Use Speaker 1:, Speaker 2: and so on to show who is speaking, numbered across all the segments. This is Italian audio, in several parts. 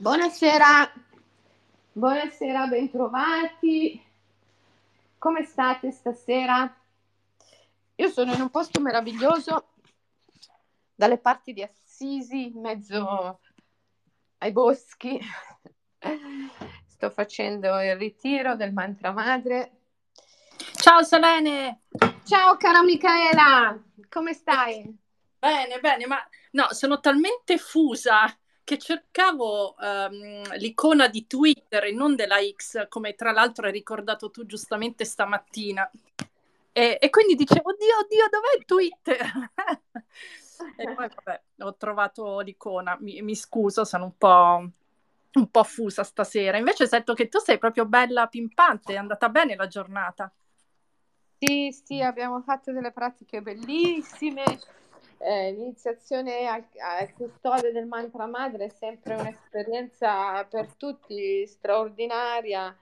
Speaker 1: Buonasera, buonasera, bentrovati. Come state stasera? Io sono in un posto meraviglioso dalle parti di Assisi, in mezzo ai boschi. Sto facendo il ritiro del mantra madre.
Speaker 2: Ciao Selene!
Speaker 1: Ciao cara Michaela, come stai?
Speaker 2: Bene, bene, ma no, sono talmente fusa che cercavo um, l'icona di Twitter e non della X, come tra l'altro hai ricordato tu giustamente stamattina. E, e quindi dicevo, oddio, oddio, dov'è Twitter? e poi vabbè, ho trovato l'icona, mi, mi scuso, sono un po', un po' fusa stasera. Invece sento che tu sei proprio bella pimpante, è andata bene la giornata.
Speaker 1: Sì, sì, abbiamo fatto delle pratiche bellissime eh, l'iniziazione al, al, custode del mantra madre è sempre un'esperienza per tutti straordinaria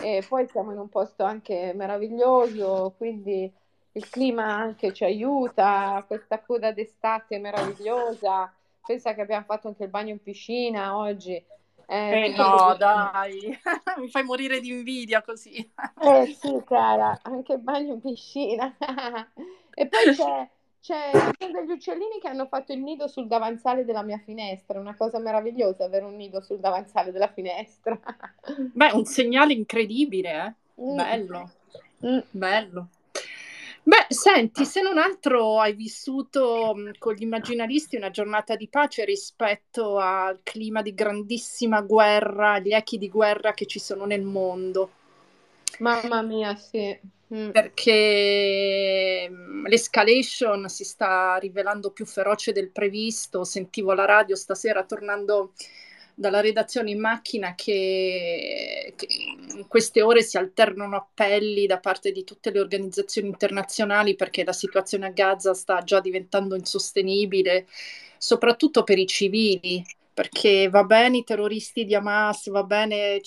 Speaker 1: e poi siamo in un posto anche meraviglioso, quindi il clima anche ci aiuta, questa coda d'estate meravigliosa, pensa che abbiamo fatto anche il bagno in piscina oggi.
Speaker 2: Eh, eh no, dai, mi fai morire di invidia così.
Speaker 1: eh sì, cara, anche il bagno in piscina. e poi c'è c'è degli uccellini che hanno fatto il nido sul davanzale della mia finestra, una cosa meravigliosa avere un nido sul davanzale della finestra.
Speaker 2: Beh, un segnale incredibile, eh? Mm. Bello, mm. bello. Beh, senti, se non altro hai vissuto mm, con gli immaginaristi una giornata di pace rispetto al clima di grandissima guerra, gli echi di guerra che ci sono nel mondo.
Speaker 1: Mamma mia, sì.
Speaker 2: Mm. Perché mm, l'escalation si sta rivelando più feroce del previsto. Sentivo la radio stasera tornando dalla redazione in macchina che, che, in queste ore si alternano appelli da parte di tutte le organizzazioni internazionali perché la situazione a Gaza sta già diventando insostenibile, soprattutto per i civili, perché va bene i terroristi di Hamas, va bene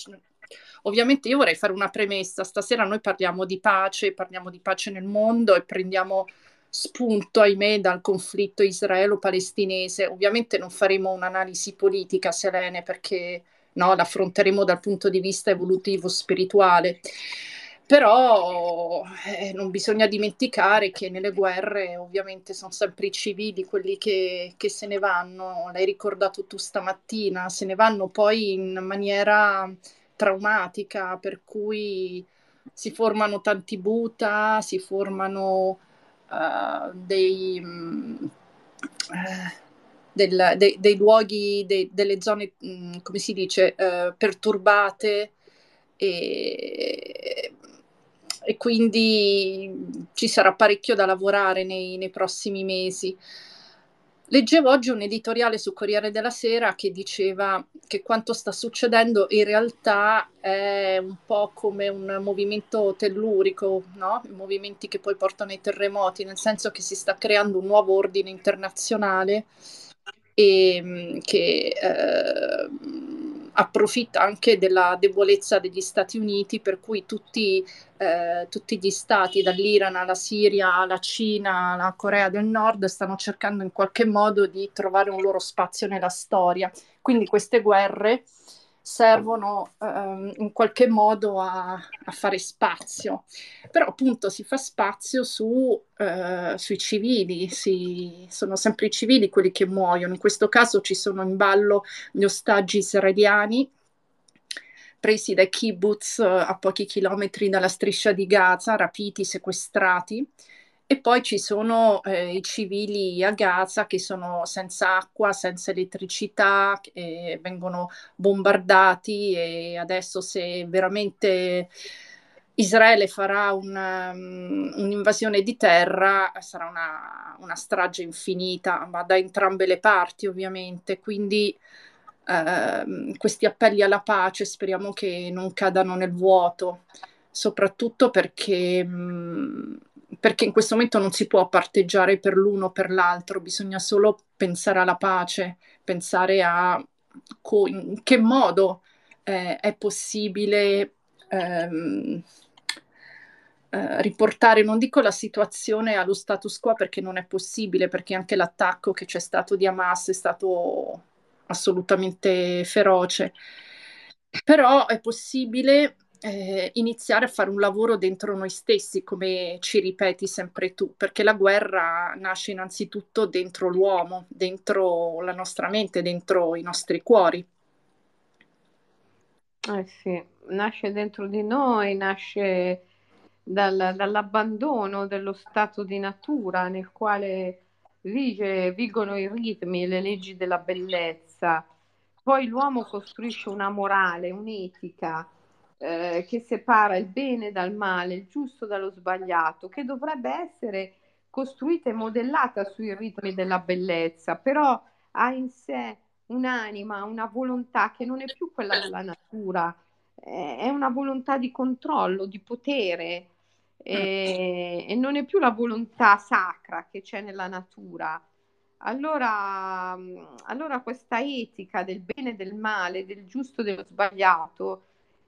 Speaker 2: Ovviamente io vorrei fare una premessa, stasera noi parliamo di pace, parliamo di pace nel mondo e prendiamo spunto, ahimè, dal conflitto israelo-palestinese. Ovviamente non faremo un'analisi politica, Selene, perché no, l'affronteremo dal punto di vista evolutivo spirituale. Però eh, non bisogna dimenticare che nelle guerre ovviamente sono sempre i civili quelli che, che se ne vanno, l'hai ricordato tu stamattina, se ne vanno poi in maniera traumatica, per cui si formano tanti buta, si formano uh, dei, um, uh, del, de, dei luoghi, de, delle zone, um, come si dice, uh, perturbate e, e, quindi ci sarà parecchio da lavorare nei, nei prossimi mesi. Leggevo oggi un editoriale su Corriere della Sera che diceva che quanto sta succedendo in realtà è un po' come un movimento tellurico, no? Movimenti che poi portano ai terremoti, nel senso che si sta creando un nuovo ordine internazionale e mm, che eh, approfitta anche della debolezza degli Stati Uniti, per cui tutti, eh, tutti, gli stati, dall'Iran alla Siria, alla Cina, alla Corea del Nord, stanno cercando in qualche modo di trovare un loro spazio nella storia. Quindi queste guerre servono ehm, in qualche modo a, a, fare spazio, però appunto si fa spazio su, eh, sui civili, si, sono sempre i civili quelli che muoiono, in questo caso ci sono in ballo gli ostaggi israeliani presi dai kibbutz eh, a pochi chilometri dalla striscia di Gaza, rapiti, sequestrati e poi ci sono eh, i civili a Gaza che sono senza acqua, senza elettricità, che vengono bombardati e adesso se veramente Israele farà una, um, un'invasione di terra sarà una, una, strage infinita, ma da entrambe le parti ovviamente. Quindi eh, questi appelli alla pace speriamo che non cadano nel vuoto, soprattutto perché... Mh, perché in questo momento non si può parteggiare per l'uno o per l'altro, bisogna solo pensare alla pace, pensare a co- in che modo eh, è possibile ehm, eh, riportare, non dico la situazione allo status quo perché non è possibile, perché anche l'attacco che c'è stato di Hamas è stato assolutamente feroce. Però è possibile eh, iniziare a fare un lavoro dentro noi stessi, come ci ripeti sempre tu, perché la guerra nasce innanzitutto dentro l'uomo, dentro la nostra mente, dentro i nostri cuori.
Speaker 1: Eh sì, nasce dentro di noi, nasce dal, dall'abbandono dello stato di natura nel quale vige, vigono i ritmi, le leggi della bellezza. Poi l'uomo costruisce una morale, un'etica eh, che separa il bene dal male, il giusto dallo sbagliato, che dovrebbe essere costruita e modellata sui ritmi della bellezza, però ha in sé un'anima, una volontà che non è più quella della natura, è una volontà di controllo, di potere e, e non è più la volontà sacra che c'è nella natura. Allora, allora questa etica del bene e del male, del giusto e dello sbagliato,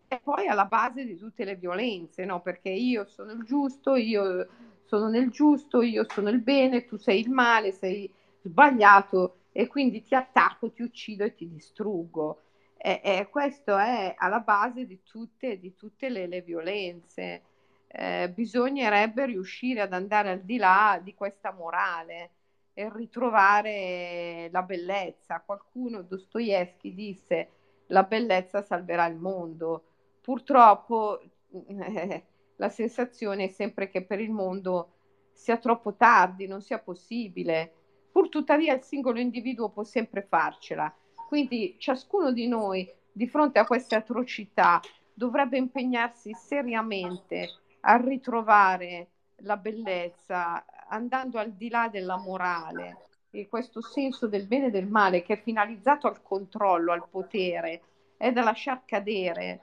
Speaker 1: è poi alla base di tutte le violenze, no? Perché io sono il giusto, io sono nel giusto, io sono il bene, tu sei il male, sei sbagliato e quindi ti attacco, ti uccido e ti distruggo. E, e questo è alla base di tutte, di tutte le, le, violenze. Eh, bisognerebbe riuscire ad andare al di là di questa morale e ritrovare la bellezza. Qualcuno, Dostoevsky, disse la bellezza salverà il mondo. Purtroppo eh, la sensazione è sempre che per il mondo sia troppo tardi, non sia possibile. Pur tuttavia il singolo individuo può sempre farcela. Quindi ciascuno di noi di fronte a queste atrocità dovrebbe impegnarsi seriamente a ritrovare la bellezza, andando al di là della morale. E questo senso del bene e del male che è finalizzato al controllo, al potere, è da lasciar cadere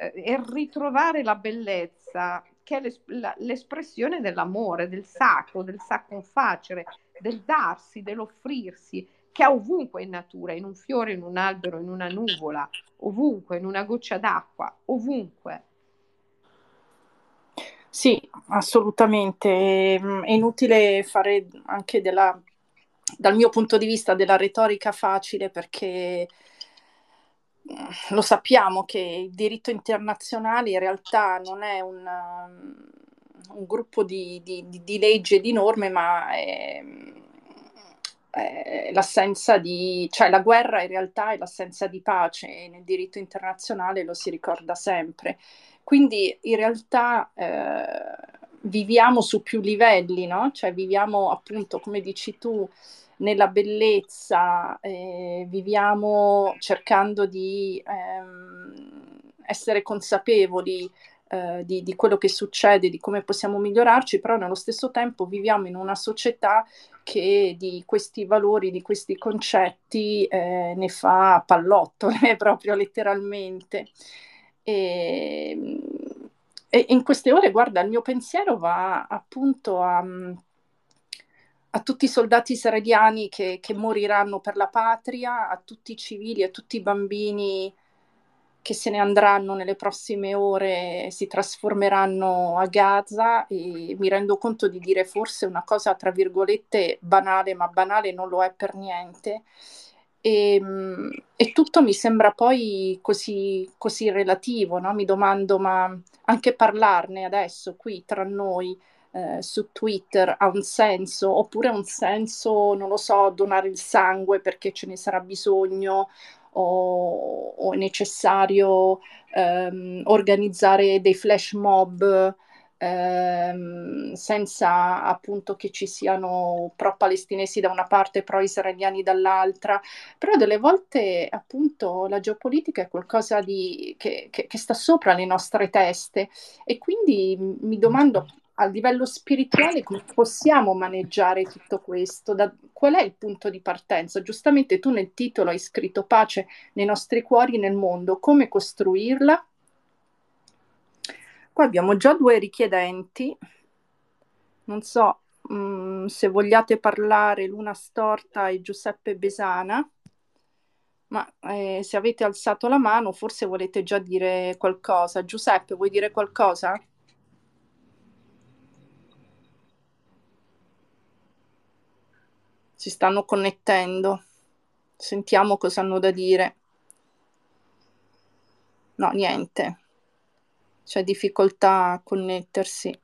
Speaker 1: e ritrovare la bellezza che è l'es- la, l'espressione dell'amore, del sacro, del sacro facere, del darsi, dell'offrirsi, che è ovunque in natura, in un fiore, in un albero, in una nuvola, ovunque, in una goccia d'acqua, ovunque.
Speaker 2: Sì, assolutamente. È inutile fare anche della, dal mio punto di vista della retorica facile perché lo sappiamo che il diritto internazionale in realtà non è un, un gruppo di, di, di, leggi e di norme, ma è, è l'assenza di, cioè la guerra in realtà è l'assenza di pace e nel diritto internazionale lo si ricorda sempre. Quindi in realtà eh, viviamo su più livelli, no? Cioè viviamo appunto, come dici tu, nella bellezza, eh, viviamo cercando di ehm, essere consapevoli eh, di, di, quello che succede, di come possiamo migliorarci, però nello stesso tempo viviamo in una società che di questi valori, di questi concetti eh, ne fa pallottole proprio letteralmente. E, e, in queste ore, guarda, il mio pensiero va appunto a, a tutti i soldati israeliani che, che, moriranno per la patria, a tutti i civili, a tutti i bambini che se ne andranno nelle prossime ore, si trasformeranno a Gaza e mi rendo conto di dire forse una cosa tra virgolette banale, ma banale non lo è per niente. E, ehm, e tutto mi sembra poi così, così relativo, no? mi domando, ma anche parlarne adesso qui tra noi eh, su Twitter ha un senso, oppure ha un senso, non lo so, donare il sangue perché ce ne sarà bisogno, o, o è necessario ehm, organizzare dei flash mob ehm, senza appunto che ci siano pro-palestinesi da una parte e pro-israeliani dall'altra, però delle volte appunto la geopolitica è qualcosa di, che, che, che sta sopra le nostre teste. E quindi mi domando a livello spirituale come possiamo maneggiare tutto questo? Da, qual è il punto di partenza? Giustamente tu nel titolo hai scritto pace nei nostri cuori nel mondo, come costruirla? Qua abbiamo già due richiedenti, non so mh, mm, se vogliate parlare Luna Storta e Giuseppe Besana, ma eh, se avete alzato la mano forse volete già dire qualcosa. Giuseppe, vuoi dire qualcosa? Si stanno connettendo. Sentiamo cosa hanno da dire. No, niente. C'è difficoltà a connettersi.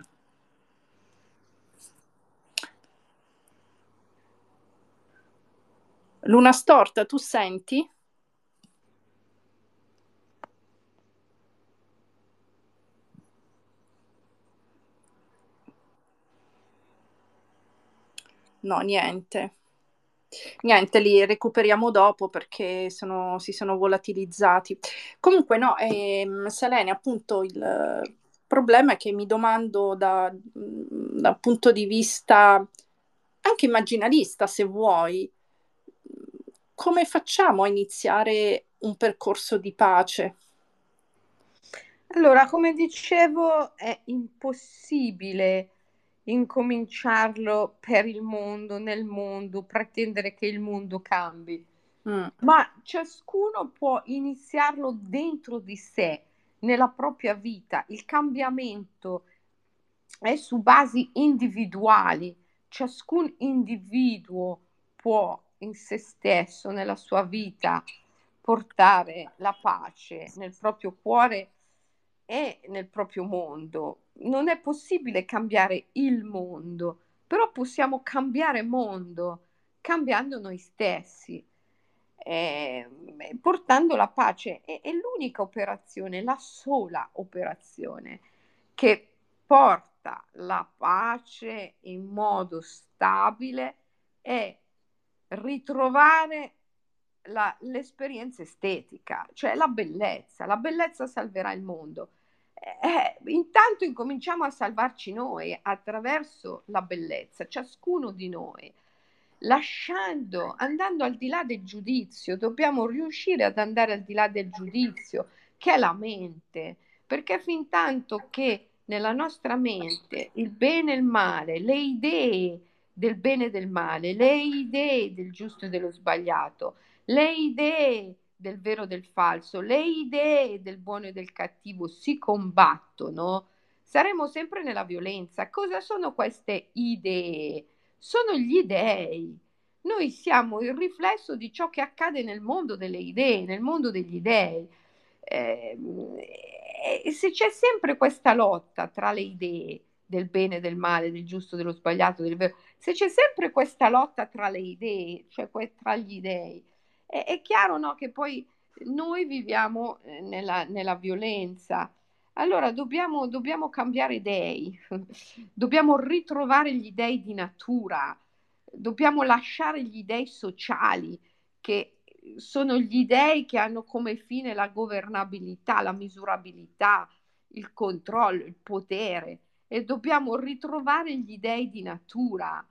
Speaker 2: Luna storta, tu senti? No, niente. Niente, li recuperiamo dopo perché sono, si sono volatilizzati. Comunque, no, ehm, Selene, appunto, il problema è che mi domando da, dal punto di vista anche immaginalista, se vuoi, come facciamo a iniziare un percorso di pace?
Speaker 1: Allora, come dicevo, è impossibile incominciarlo per il mondo, nel mondo, pretendere che il mondo cambi, mm. ma ciascuno può iniziarlo dentro di sé, nella propria vita. Il cambiamento è su basi individuali, ciascun individuo può in se stesso, nella sua vita, portare la pace nel proprio cuore e nel proprio mondo. Non è possibile cambiare il mondo, però possiamo cambiare mondo cambiando noi stessi, eh, portando la pace. È, è l'unica operazione, la sola operazione che porta la pace in modo stabile e ritrovare la, l'esperienza estetica, cioè la bellezza. La bellezza salverà il mondo. Eh, intanto incominciamo a salvarci noi attraverso la bellezza, ciascuno di noi. Lasciando, andando al di là del giudizio, dobbiamo riuscire ad andare al di là del giudizio, che è la mente, perché fin tanto che nella nostra mente il bene e il male, le idee del bene e del male, le idee del giusto e dello sbagliato, le idee del vero e del falso, le idee del buono e del cattivo si combattono, saremo sempre nella violenza. Cosa sono queste idee? Sono gli dei. Noi siamo il riflesso di ciò che accade nel mondo delle idee, nel mondo degli dei. Eh, e se c'è sempre questa lotta tra le idee del bene e del male, del giusto dello sbagliato, del vero, se c'è sempre questa lotta tra le idee, cioè tra gli dei, è, è chiaro no, che poi noi viviamo eh, nella, nella violenza. Allora dobbiamo, dobbiamo cambiare dei, dobbiamo ritrovare gli dei di natura, dobbiamo lasciare gli dei sociali che sono gli dei che hanno come fine la governabilità, la misurabilità, il controllo, il potere e dobbiamo ritrovare gli dei di natura.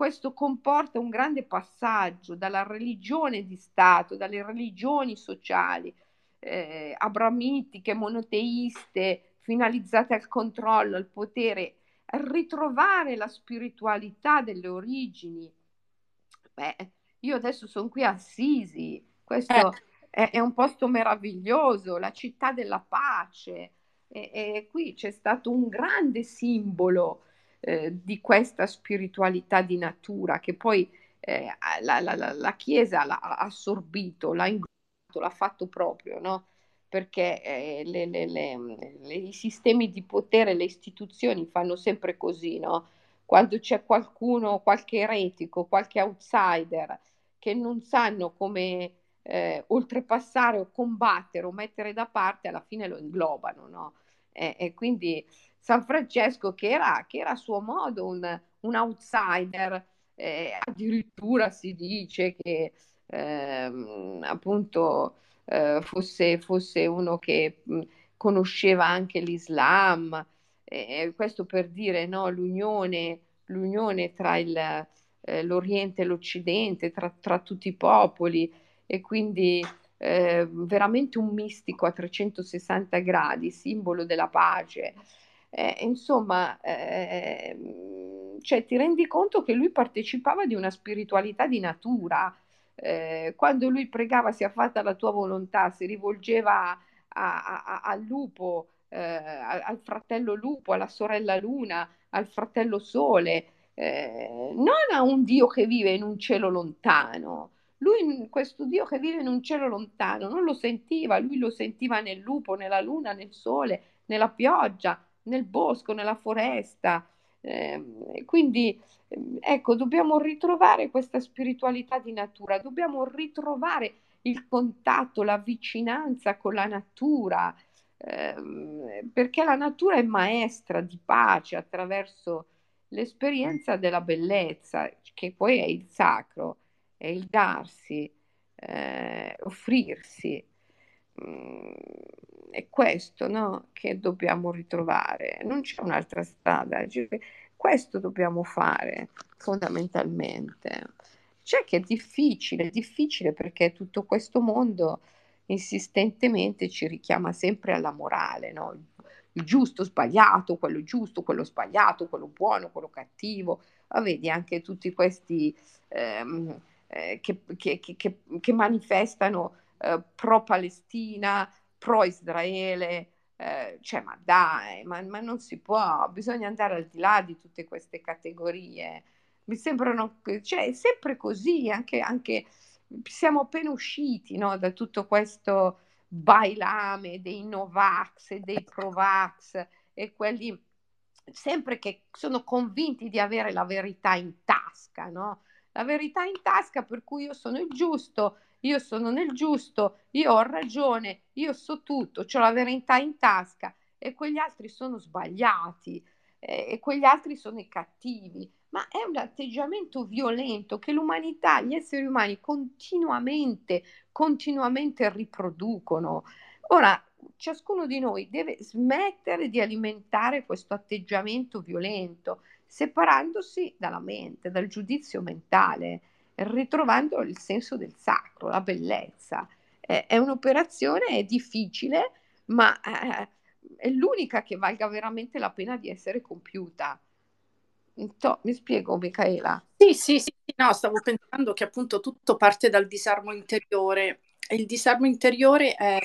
Speaker 1: Questo comporta un grande passaggio dalla religione di Stato, dalle religioni sociali, eh, abramitiche, monoteiste, finalizzate al controllo, al potere, a ritrovare la spiritualità delle origini. Beh, io adesso sono qui a Assisi, questo eh. è, è, un posto meraviglioso, la città della pace, e, e qui c'è stato un grande simbolo eh, di questa spiritualità di natura che poi eh, la, la, la, la, Chiesa l'ha assorbito, l'ha inglobato, l'ha fatto proprio, no? perché eh, le, le, le, i sistemi di potere, le istituzioni fanno sempre così, no? quando c'è qualcuno, qualche eretico, qualche outsider che non sanno come eh, oltrepassare o combattere o mettere da parte, alla fine lo inglobano. No? E, e quindi San Francesco, che era, che era a suo modo un, un outsider, eh, addirittura si dice che ehm, appunto eh, fosse, fosse, uno che conosceva anche l'Islam, eh, questo per dire no, l'unione, l'unione tra il, eh, l'Oriente e l'Occidente, tra, tra, tutti i popoli e quindi eh, veramente un mistico a 360 gradi, simbolo della pace. Eh, insomma, eh, cioè, ti rendi conto che lui partecipava di una spiritualità di natura. Eh, quando lui pregava sia fatta la tua volontà, si rivolgeva a, a, a, al lupo, eh, al fratello lupo, alla sorella luna, al fratello sole, eh, non a un Dio che vive in un cielo lontano, Lui, questo Dio che vive in un cielo lontano, non lo sentiva, lui lo sentiva nel lupo, nella luna, nel sole, nella pioggia, nel bosco, nella foresta. Eh, quindi, ehm, ecco, dobbiamo ritrovare questa spiritualità di natura, dobbiamo ritrovare il contatto, la vicinanza con la natura, eh, perché la natura è maestra di pace attraverso l'esperienza della bellezza, che poi è il sacro, è il darsi, eh, offrirsi. Mm, è questo no, che dobbiamo ritrovare, non c'è un'altra strada, questo dobbiamo fare fondamentalmente. C'è che è difficile, è difficile perché tutto questo mondo insistentemente ci richiama sempre alla morale, no? il giusto, sbagliato, quello giusto, quello sbagliato, quello buono, quello cattivo. Ma vedi anche tutti questi ehm, eh, che, che, che, che, manifestano eh, pro-Palestina, pro-Israele. Eh, cioè, ma dai, ma, ma, non si può, bisogna andare al di là di tutte queste categorie. Mi sembrano, cioè, è sempre così, anche, anche siamo appena usciti no, da tutto questo bailame dei Novax e dei Provax e quelli sempre che sono convinti di avere la verità in tasca, no? La verità in tasca per cui io sono il giusto, io sono nel giusto, io ho ragione, io so tutto, ho la verità in tasca. E quegli altri sono sbagliati e quegli altri sono i cattivi. Ma è un atteggiamento violento che l'umanità, gli esseri umani continuamente, continuamente riproducono. Ora, ciascuno di noi deve smettere di alimentare questo atteggiamento violento, separandosi dalla mente, dal giudizio mentale, ritrovando il senso del sacro, la bellezza. Eh, è un'operazione difficile, ma eh, è l'unica che valga veramente la pena di essere compiuta. To, mi spiego, Michaela?
Speaker 2: Sì, sì, sì, no, stavo pensando che appunto tutto parte dal disarmo interiore. Il disarmo interiore è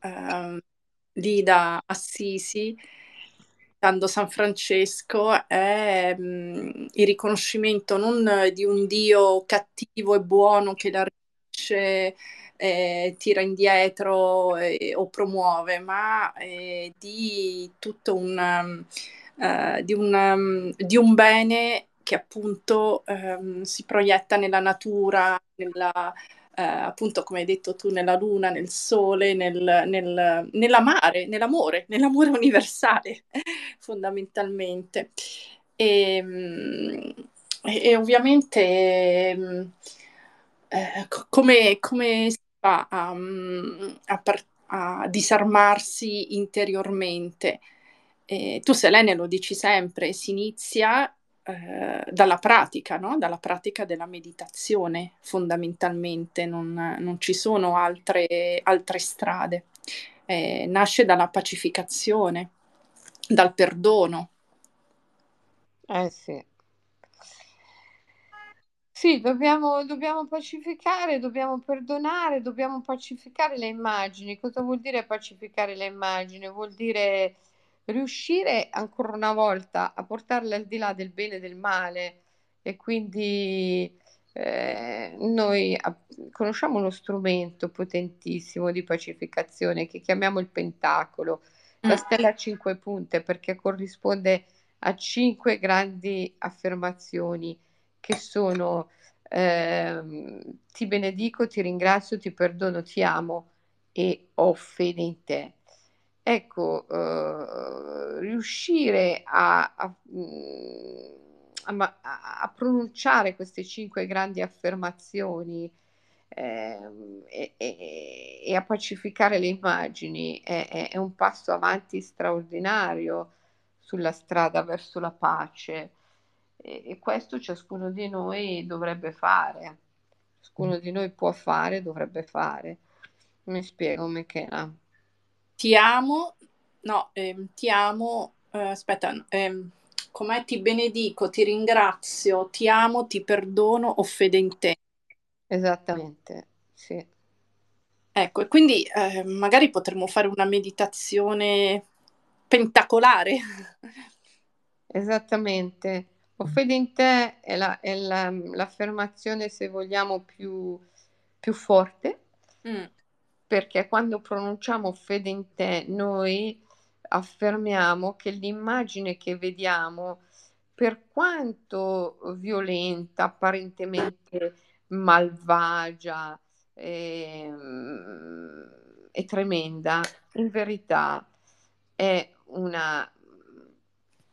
Speaker 2: eh, lì da Assisi, dando San Francesco, è mh, mm, il riconoscimento non di un Dio cattivo e buono che la riesce eh, tira indietro eh, o promuove, ma eh, di tutto un eh, di, un, um, di, un, bene che appunto um, si proietta nella natura, nella, eh, appunto come hai detto tu, nella luna, nel sole, nel, nel, nell'amare, nell'amore, nell'amore universale fondamentalmente. E, mm, e, e ovviamente eh, come, come, si fa a, mm, a, a disarmarsi interiormente? Eh, tu Selene lo dici sempre, si inizia eh, dalla pratica, no? dalla pratica della meditazione fondamentalmente, non, non ci sono altre, altre strade. Eh, nasce dalla pacificazione, dal perdono.
Speaker 1: Eh sì. Sì, dobbiamo, dobbiamo pacificare, dobbiamo perdonare, dobbiamo pacificare le immagini. Cosa vuol dire pacificare le immagini? Vuol dire riuscire ancora una volta a portarle al di là del bene e del male. E quindi eh, noi a, conosciamo uno strumento potentissimo di pacificazione che chiamiamo il pentacolo, la mm. stella a cinque punte perché corrisponde a cinque grandi affermazioni che sono eh, ti benedico, ti ringrazio, ti perdono, ti amo e ho fede in te ecco, eh, riuscire a, a, mm, a, a, pronunciare queste cinque grandi affermazioni eh, e, e, e, a pacificare le immagini è, è, un passo avanti straordinario sulla strada verso la pace e, e questo ciascuno di noi dovrebbe fare, ciascuno di noi può fare, dovrebbe fare. Mi spiego, Michela
Speaker 2: ti amo, no, ehm, ti amo, eh, aspetta, ehm, com'è ti benedico, ti ringrazio, ti amo, ti perdono, ho fede in te.
Speaker 1: Esattamente, sì.
Speaker 2: Ecco, e quindi eh, magari potremmo fare una meditazione pentacolare.
Speaker 1: Esattamente. Ho fede in te è, la, è la, l'affermazione, se vogliamo, più, più forte, mm. Perché quando pronunciamo fede in te, noi affermiamo che l'immagine che vediamo, per quanto violenta, apparentemente malvagia e, e tremenda, in verità è una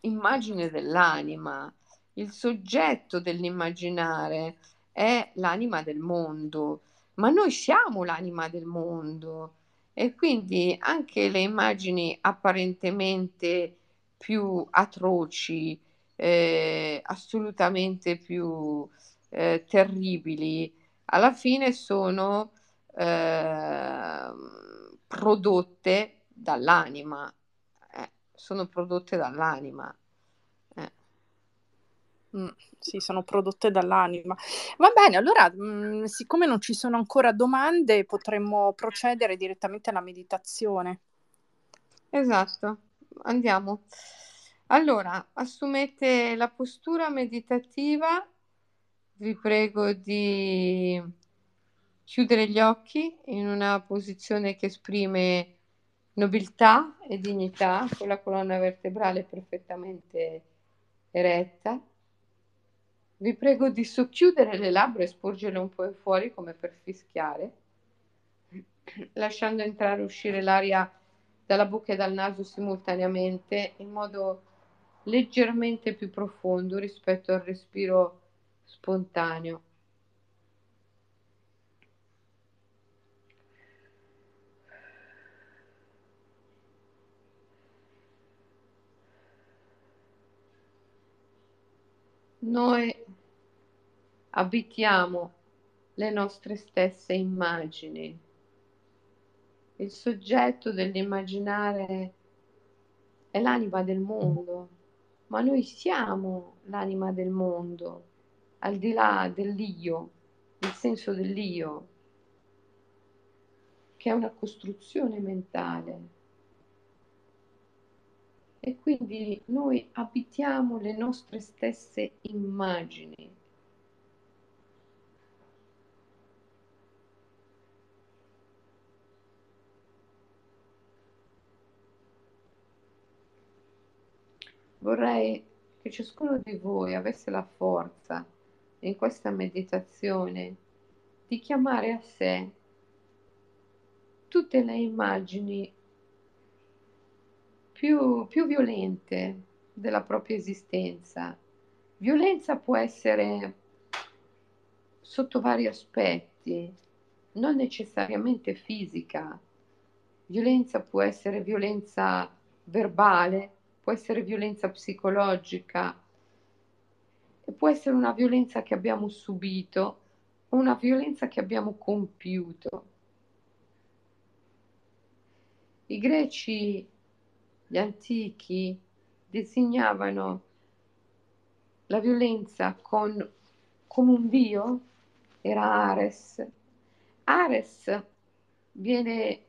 Speaker 1: immagine dell'anima. Il soggetto dell'immaginare è l'anima del mondo, ma noi siamo l'anima del mondo e quindi anche le immagini apparentemente più atroci, eh, assolutamente più eh, terribili, alla fine sono eh, prodotte dall'anima, eh, sono prodotte dall'anima.
Speaker 2: Mm, sì, sono prodotte dall'anima. Va bene, allora, mh, mm, siccome non ci sono ancora domande, potremmo procedere direttamente alla meditazione.
Speaker 1: Esatto, andiamo. Allora, assumete la postura meditativa, vi prego di chiudere gli occhi in una posizione che esprime nobiltà e dignità, con la colonna vertebrale perfettamente eretta. Vi prego di socchiudere le labbra e sporgerle un po' fuori come per fischiare, lasciando entrare e uscire l'aria dalla bocca e dal naso simultaneamente in modo leggermente più profondo rispetto al respiro spontaneo. Noi abitiamo le nostre stesse immagini. Il soggetto dell'immaginare è l'anima del mondo, ma noi siamo l'anima del mondo, al di là dell'io, il senso dell'io, che è una costruzione mentale e quindi noi abitiamo le nostre stesse immagini. Vorrei che ciascuno di voi avesse la forza in questa meditazione di chiamare a sé tutte le immagini più, più violente della propria esistenza. Violenza può essere sotto vari aspetti, non necessariamente fisica. Violenza può essere violenza verbale, può essere violenza psicologica, può essere una violenza che abbiamo subito o una violenza che abbiamo compiuto. I greci gli antichi disegnavano la violenza con, come un dio, era Ares. Ares viene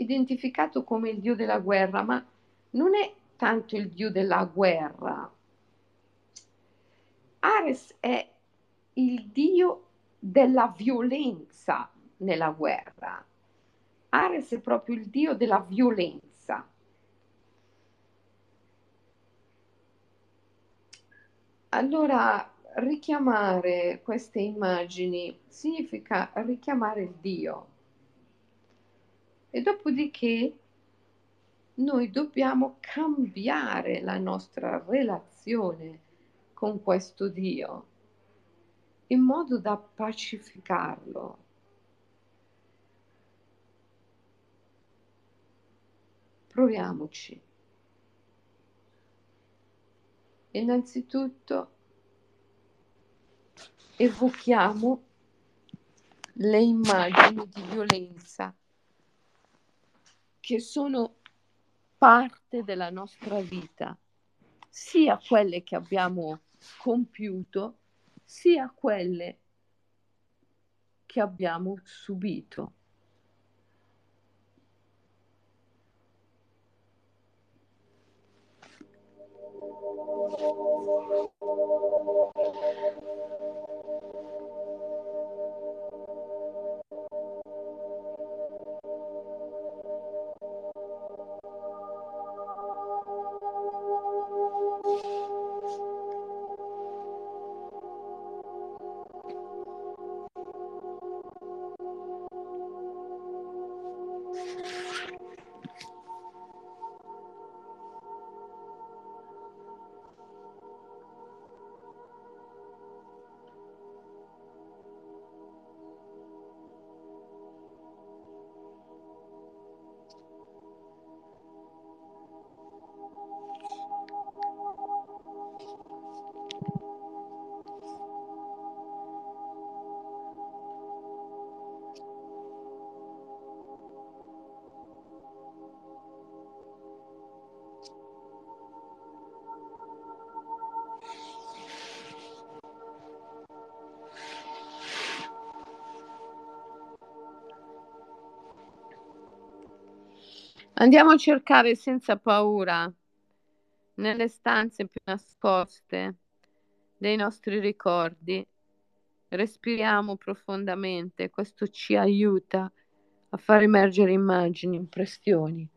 Speaker 1: identificato come il dio della guerra, ma non è tanto il dio della guerra. Ares è il dio della violenza nella guerra. Ares è proprio il dio della violenza. Allora, richiamare queste immagini significa richiamare il Dio. E dopodiché noi dobbiamo cambiare la nostra relazione con questo Dio in modo da pacificarlo. Proviamoci. Innanzitutto evochiamo le immagini di violenza che sono parte della nostra vita, sia quelle che abbiamo compiuto, sia quelle che abbiamo subito. Andiamo a cercare senza paura nelle stanze più nascoste dei nostri ricordi. Respiriamo profondamente, questo ci aiuta a far emergere immagini, impressioni.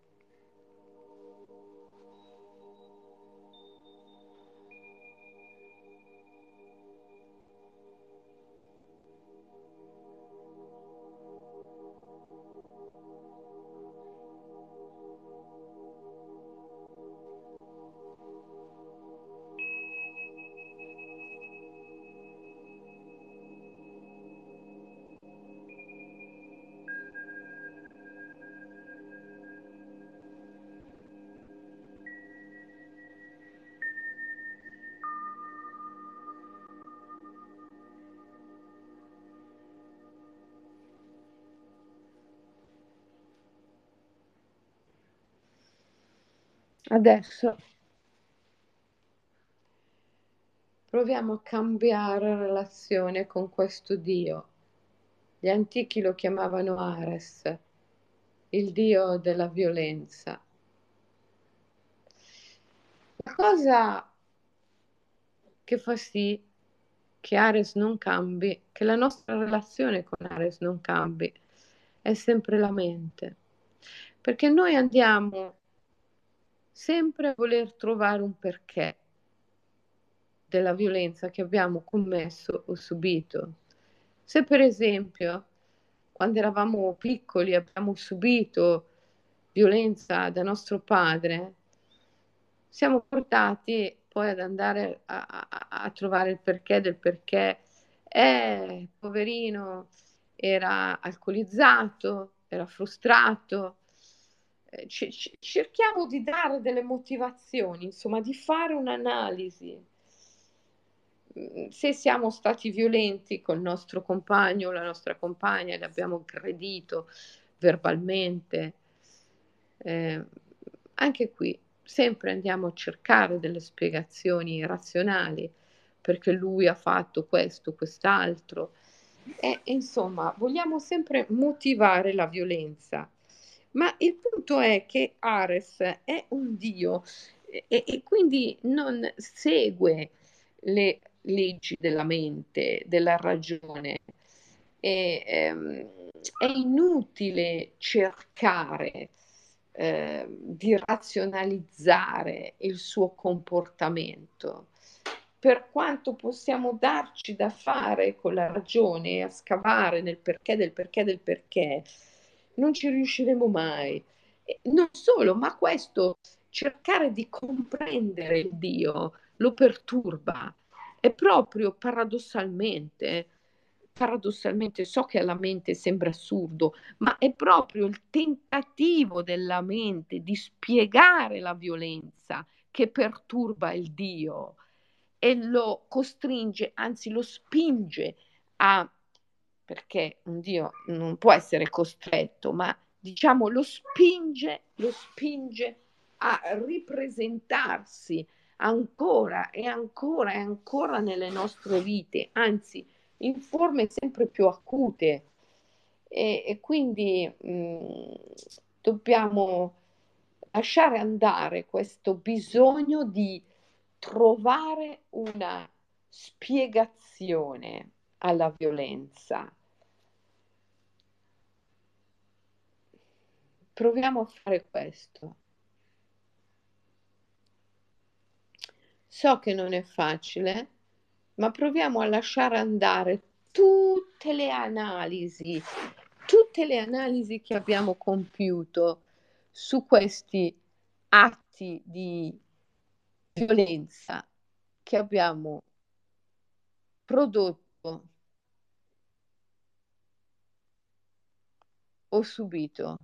Speaker 1: Adesso proviamo a cambiare relazione con questo Dio. Gli antichi lo chiamavano Ares, il Dio della violenza. La cosa che fa sì che Ares non cambi, che la nostra relazione con Ares non cambi, è sempre la mente. Perché noi andiamo sempre voler trovare un perché della violenza che abbiamo commesso o subito. Se per esempio quando eravamo piccoli abbiamo subito violenza da nostro padre, siamo portati poi ad andare a, a, a trovare il perché del perché. Eh, poverino, era alcolizzato, era frustrato, eh, c- cerchiamo di dare delle motivazioni, insomma, di fare un'analisi. Mm, se siamo stati violenti col nostro compagno o la nostra compagna, l'abbiamo aggredito verbalmente, eh, anche qui sempre andiamo a cercare delle spiegazioni razionali perché lui ha fatto questo, quest'altro. E, insomma, vogliamo sempre motivare la violenza ma il punto è che Ares è un dio e, e quindi non segue le leggi della mente, della ragione. E, ehm, è inutile cercare eh, di razionalizzare il suo comportamento. Per quanto possiamo darci da fare con la ragione a scavare nel perché del perché del perché, non ci riusciremo mai. E non solo, ma questo cercare di comprendere il Dio lo perturba. È proprio paradossalmente, paradossalmente so che alla mente sembra assurdo, ma è proprio il tentativo della mente di spiegare la violenza che perturba il Dio e lo costringe, anzi lo spinge a perché un Dio non può essere costretto, ma diciamo lo spinge, lo spinge a ripresentarsi ancora e ancora e ancora nelle nostre vite, anzi in forme sempre più acute. E, e quindi mh, mm, dobbiamo lasciare andare questo bisogno di trovare una spiegazione alla violenza. Proviamo a fare questo. So che non è facile, ma proviamo a lasciare andare tutte le analisi tutte le analisi che abbiamo compiuto su questi atti di violenza che abbiamo prodotto o subito.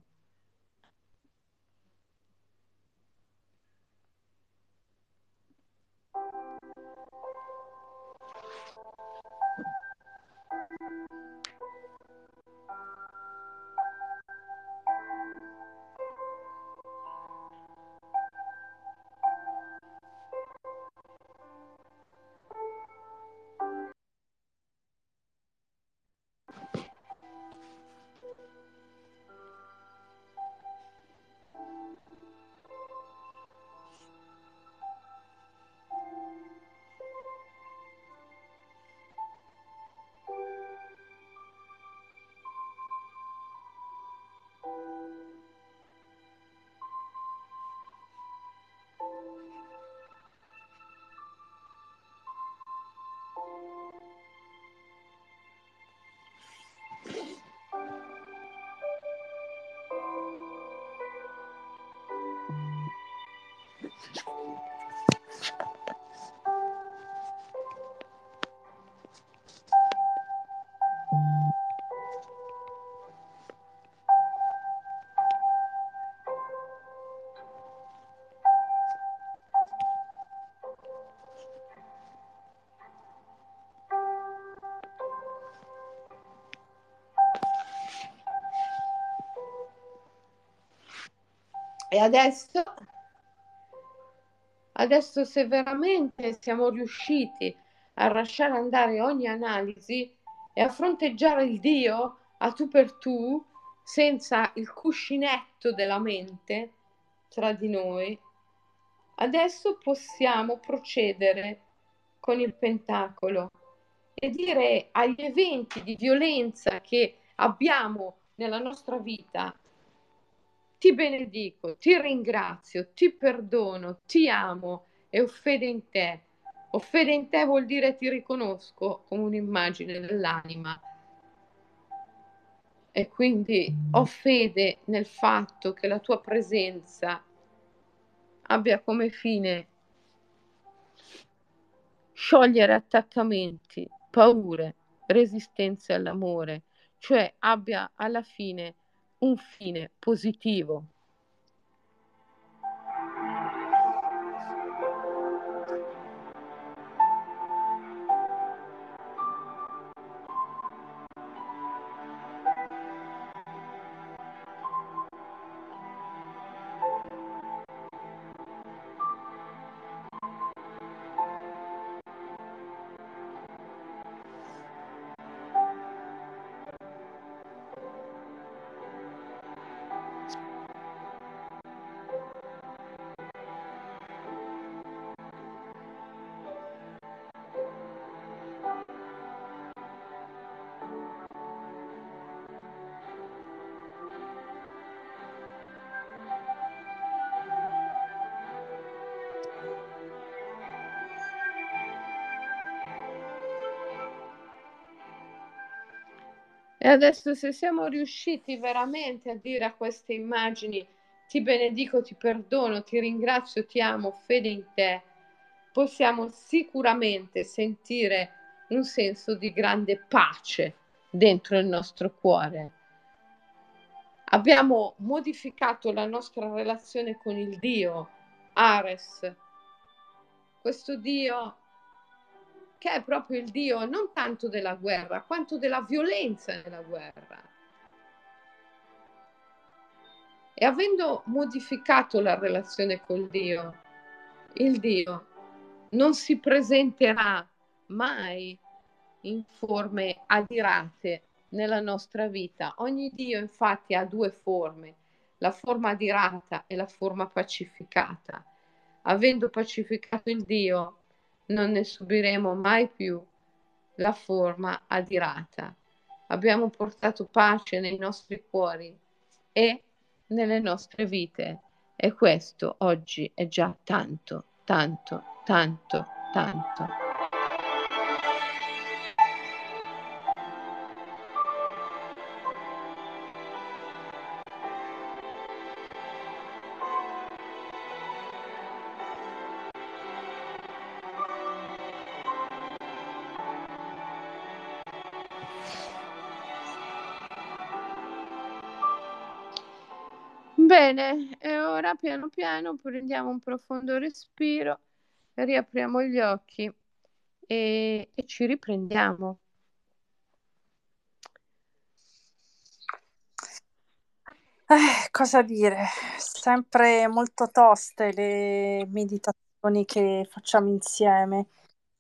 Speaker 1: E adesso, adesso se veramente siamo riusciti a lasciare andare ogni analisi e a fronteggiare il Dio a tu per tu, senza il cuscinetto della mente tra di noi, adesso possiamo procedere con il pentacolo e dire agli eventi di violenza che abbiamo nella nostra vita ti benedico, ti ringrazio, ti perdono, ti amo e ho fede in te. Ho fede in te vuol dire ti riconosco come un'immagine dell'anima. E quindi ho fede nel fatto che la tua presenza abbia come fine sciogliere attaccamenti, paure, resistenze all'amore, cioè abbia alla fine un fine positivo. E adesso se siamo riusciti veramente a dire a queste immagini ti benedico, ti perdono, ti ringrazio, ti amo, fede in te, possiamo sicuramente sentire un senso di grande pace dentro il nostro cuore. Abbiamo modificato la nostra relazione con il Dio, Ares, questo Dio che è proprio il Dio non tanto della guerra, quanto della violenza nella guerra. E avendo modificato la relazione col Dio, il Dio non si presenterà mai in forme adirate nella nostra vita. Ogni Dio infatti ha due forme, la forma adirata e la forma pacificata. Avendo pacificato il Dio, non ne subiremo mai più la forma adirata. Abbiamo portato pace nei nostri cuori e nelle nostre vite e questo oggi è già tanto, tanto, tanto, tanto. Bene, e ora piano piano prendiamo un profondo respiro, riapriamo gli occhi e, e ci riprendiamo.
Speaker 2: Eh, cosa dire? Sempre molto toste le meditazioni che facciamo insieme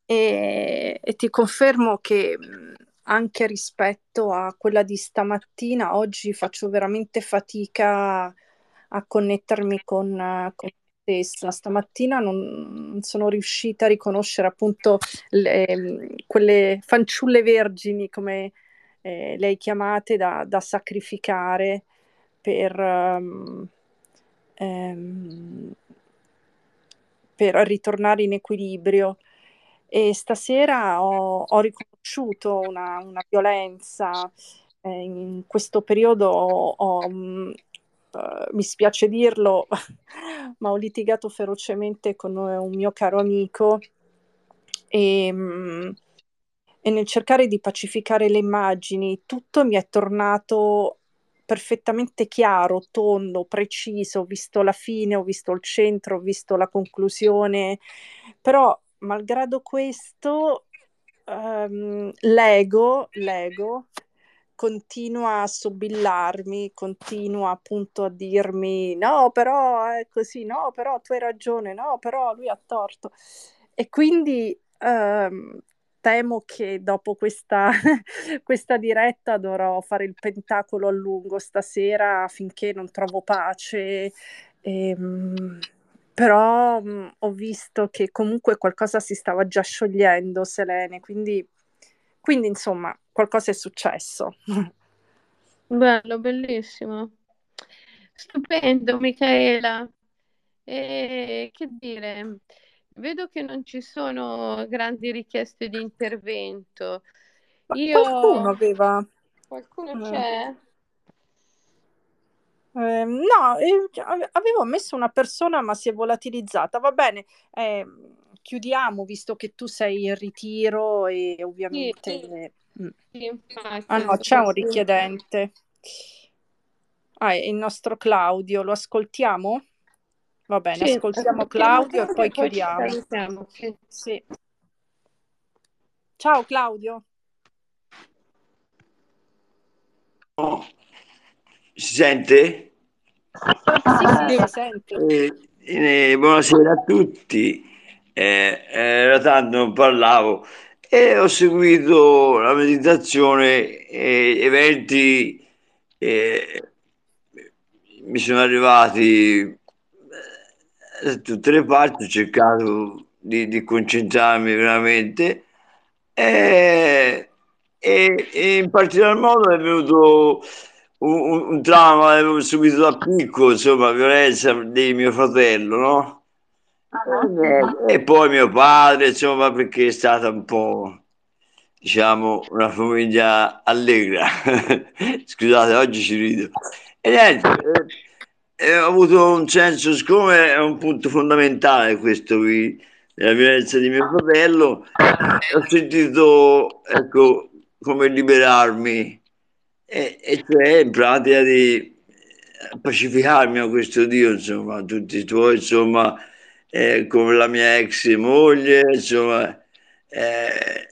Speaker 2: e, e ti confermo che anche rispetto a quella di stamattina, oggi faccio veramente fatica a connettermi con, con me stessa. Stamattina non, sono riuscita a riconoscere appunto le, quelle fanciulle vergini, come eh, le chiamate, da, da sacrificare per, um, um, per ritornare in equilibrio. E stasera ho, ho riconosciuto una, una violenza. Eh, in questo periodo ho, ho uh, mi spiace dirlo, ma ho litigato ferocemente con un mio caro amico e, um, e nel cercare di pacificare le immagini tutto mi è tornato perfettamente chiaro, tondo, preciso, ho visto la fine, ho visto il centro, ho visto la conclusione, però malgrado questo um, l'ego, l'ego continua a sobillarmi, continua appunto a dirmi no, però è così, no, però tu hai ragione, no, però lui ha torto. E quindi um, temo che dopo questa, questa diretta dovrò fare il pentacolo a lungo stasera finché non trovo pace. Ehm, però mh, mm, ho visto che comunque qualcosa si stava già sciogliendo, Selene, quindi, quindi insomma qualcosa è successo.
Speaker 1: Bello, bellissimo. Stupendo, Michaela. E, che dire, Vedo che non ci sono grandi richieste di intervento.
Speaker 2: Io... Qualcuno aveva...
Speaker 1: Qualcuno eh. c'è?
Speaker 2: Eh, no, eh, avevo messo una persona ma si è volatilizzata. Va bene, eh, chiudiamo visto che tu sei in ritiro e ovviamente... Sì, sì. Mm. Ah no, c'è un richiedente. Ah, è il nostro Claudio, lo ascoltiamo? Va bene, sì, ascoltiamo Claudio e poi chiudiamo. Sì. Ciao Claudio.
Speaker 3: Oh, si sente?
Speaker 2: Sì, sì, si sente.
Speaker 3: Eh, eh, buonasera a tutti. Eh, era tanto non parlavo e ho seguito la meditazione e eventi eh, mi sono arrivati da tutte le parti, ho cercato di, di concentrarmi veramente e, e, e, in particolar modo è venuto un, un, trauma avevo subito da piccolo, insomma, violenza di mio fratello, no? Uh-huh. E, e, poi mio padre, insomma, perché è stata un po', diciamo, una famiglia allegra. Scusate, oggi ci rido. E niente, eh, ho avuto un senso, siccome è un punto fondamentale questo qui, della violenza di mio fratello, ho sentito, ecco, come liberarmi, e, e cioè in pratica di pacificarmi a questo Dio, insomma, tutti i tuoi, insomma, eh, come la mia ex moglie, insomma, eh,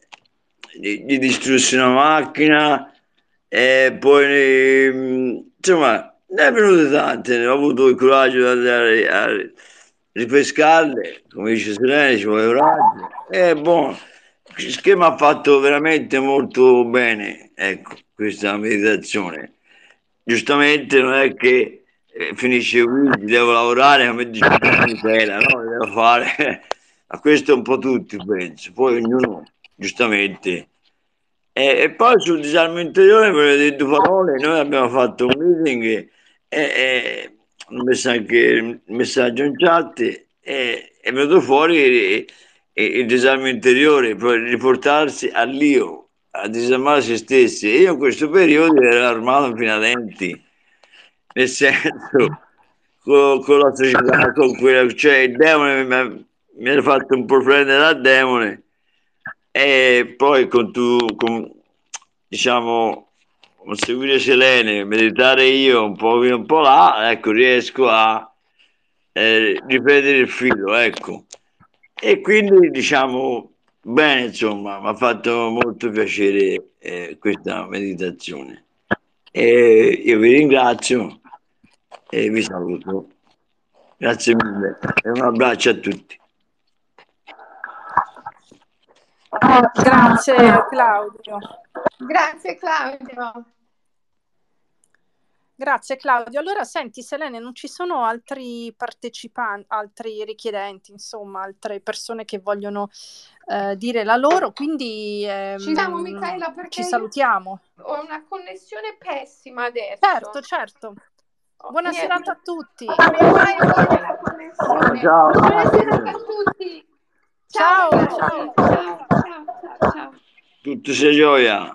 Speaker 3: gli, distrussi una macchina, e poi, insomma, ne è venute tante, ho avuto il coraggio di andare a ripescarle, come dice Selene, ci vuole coraggio. E buono, che mi ha fatto veramente molto bene, ecco, questa meditazione. Giustamente non è che finisce qui, devo lavorare come dice Michela, no? Devo fare, ma questo un po' tutti penso, poi ognuno giustamente e, e, poi sul disarmo interiore, per le due parole, noi abbiamo fatto un meeting e, e ho messo anche il messaggio in chat e è venuto fuori il, il disarmo interiore, per riportarsi all'io, a disarmare se stessi. E io in questo periodo ero armato fino a denti, nel senso, con, con la società, con quella, cioè il demone mi, mi ha fatto un po' prendere dal demone e poi con tu, con, diciamo, seguire Selene, meditare io un po' qui un po' là, ecco, riesco a eh, riprendere il filo, ecco. E quindi diciamo, bene, insomma, mi ha fatto molto piacere eh, questa meditazione. E io vi ringrazio e vi saluto. Grazie mille e un abbraccio a tutti.
Speaker 2: Grazie Claudio.
Speaker 1: Grazie Claudio.
Speaker 2: Grazie Claudio. Allora senti Selene, non ci sono altri partecipanti, altri richiedenti, insomma, altre persone che vogliono eh, dire la loro, quindi ehm,
Speaker 1: ci siamo Michaela
Speaker 2: ci salutiamo.
Speaker 1: Ho una connessione pessima adesso.
Speaker 2: Certo, certo. Buona
Speaker 1: Niente.
Speaker 2: serata a tutti.
Speaker 1: Ciao.
Speaker 3: Ciao.
Speaker 1: Buona serata a tutti.
Speaker 2: Ciao, ciao.
Speaker 1: ciao, ciao, ciao, ciao.
Speaker 3: Tutto sia gioia.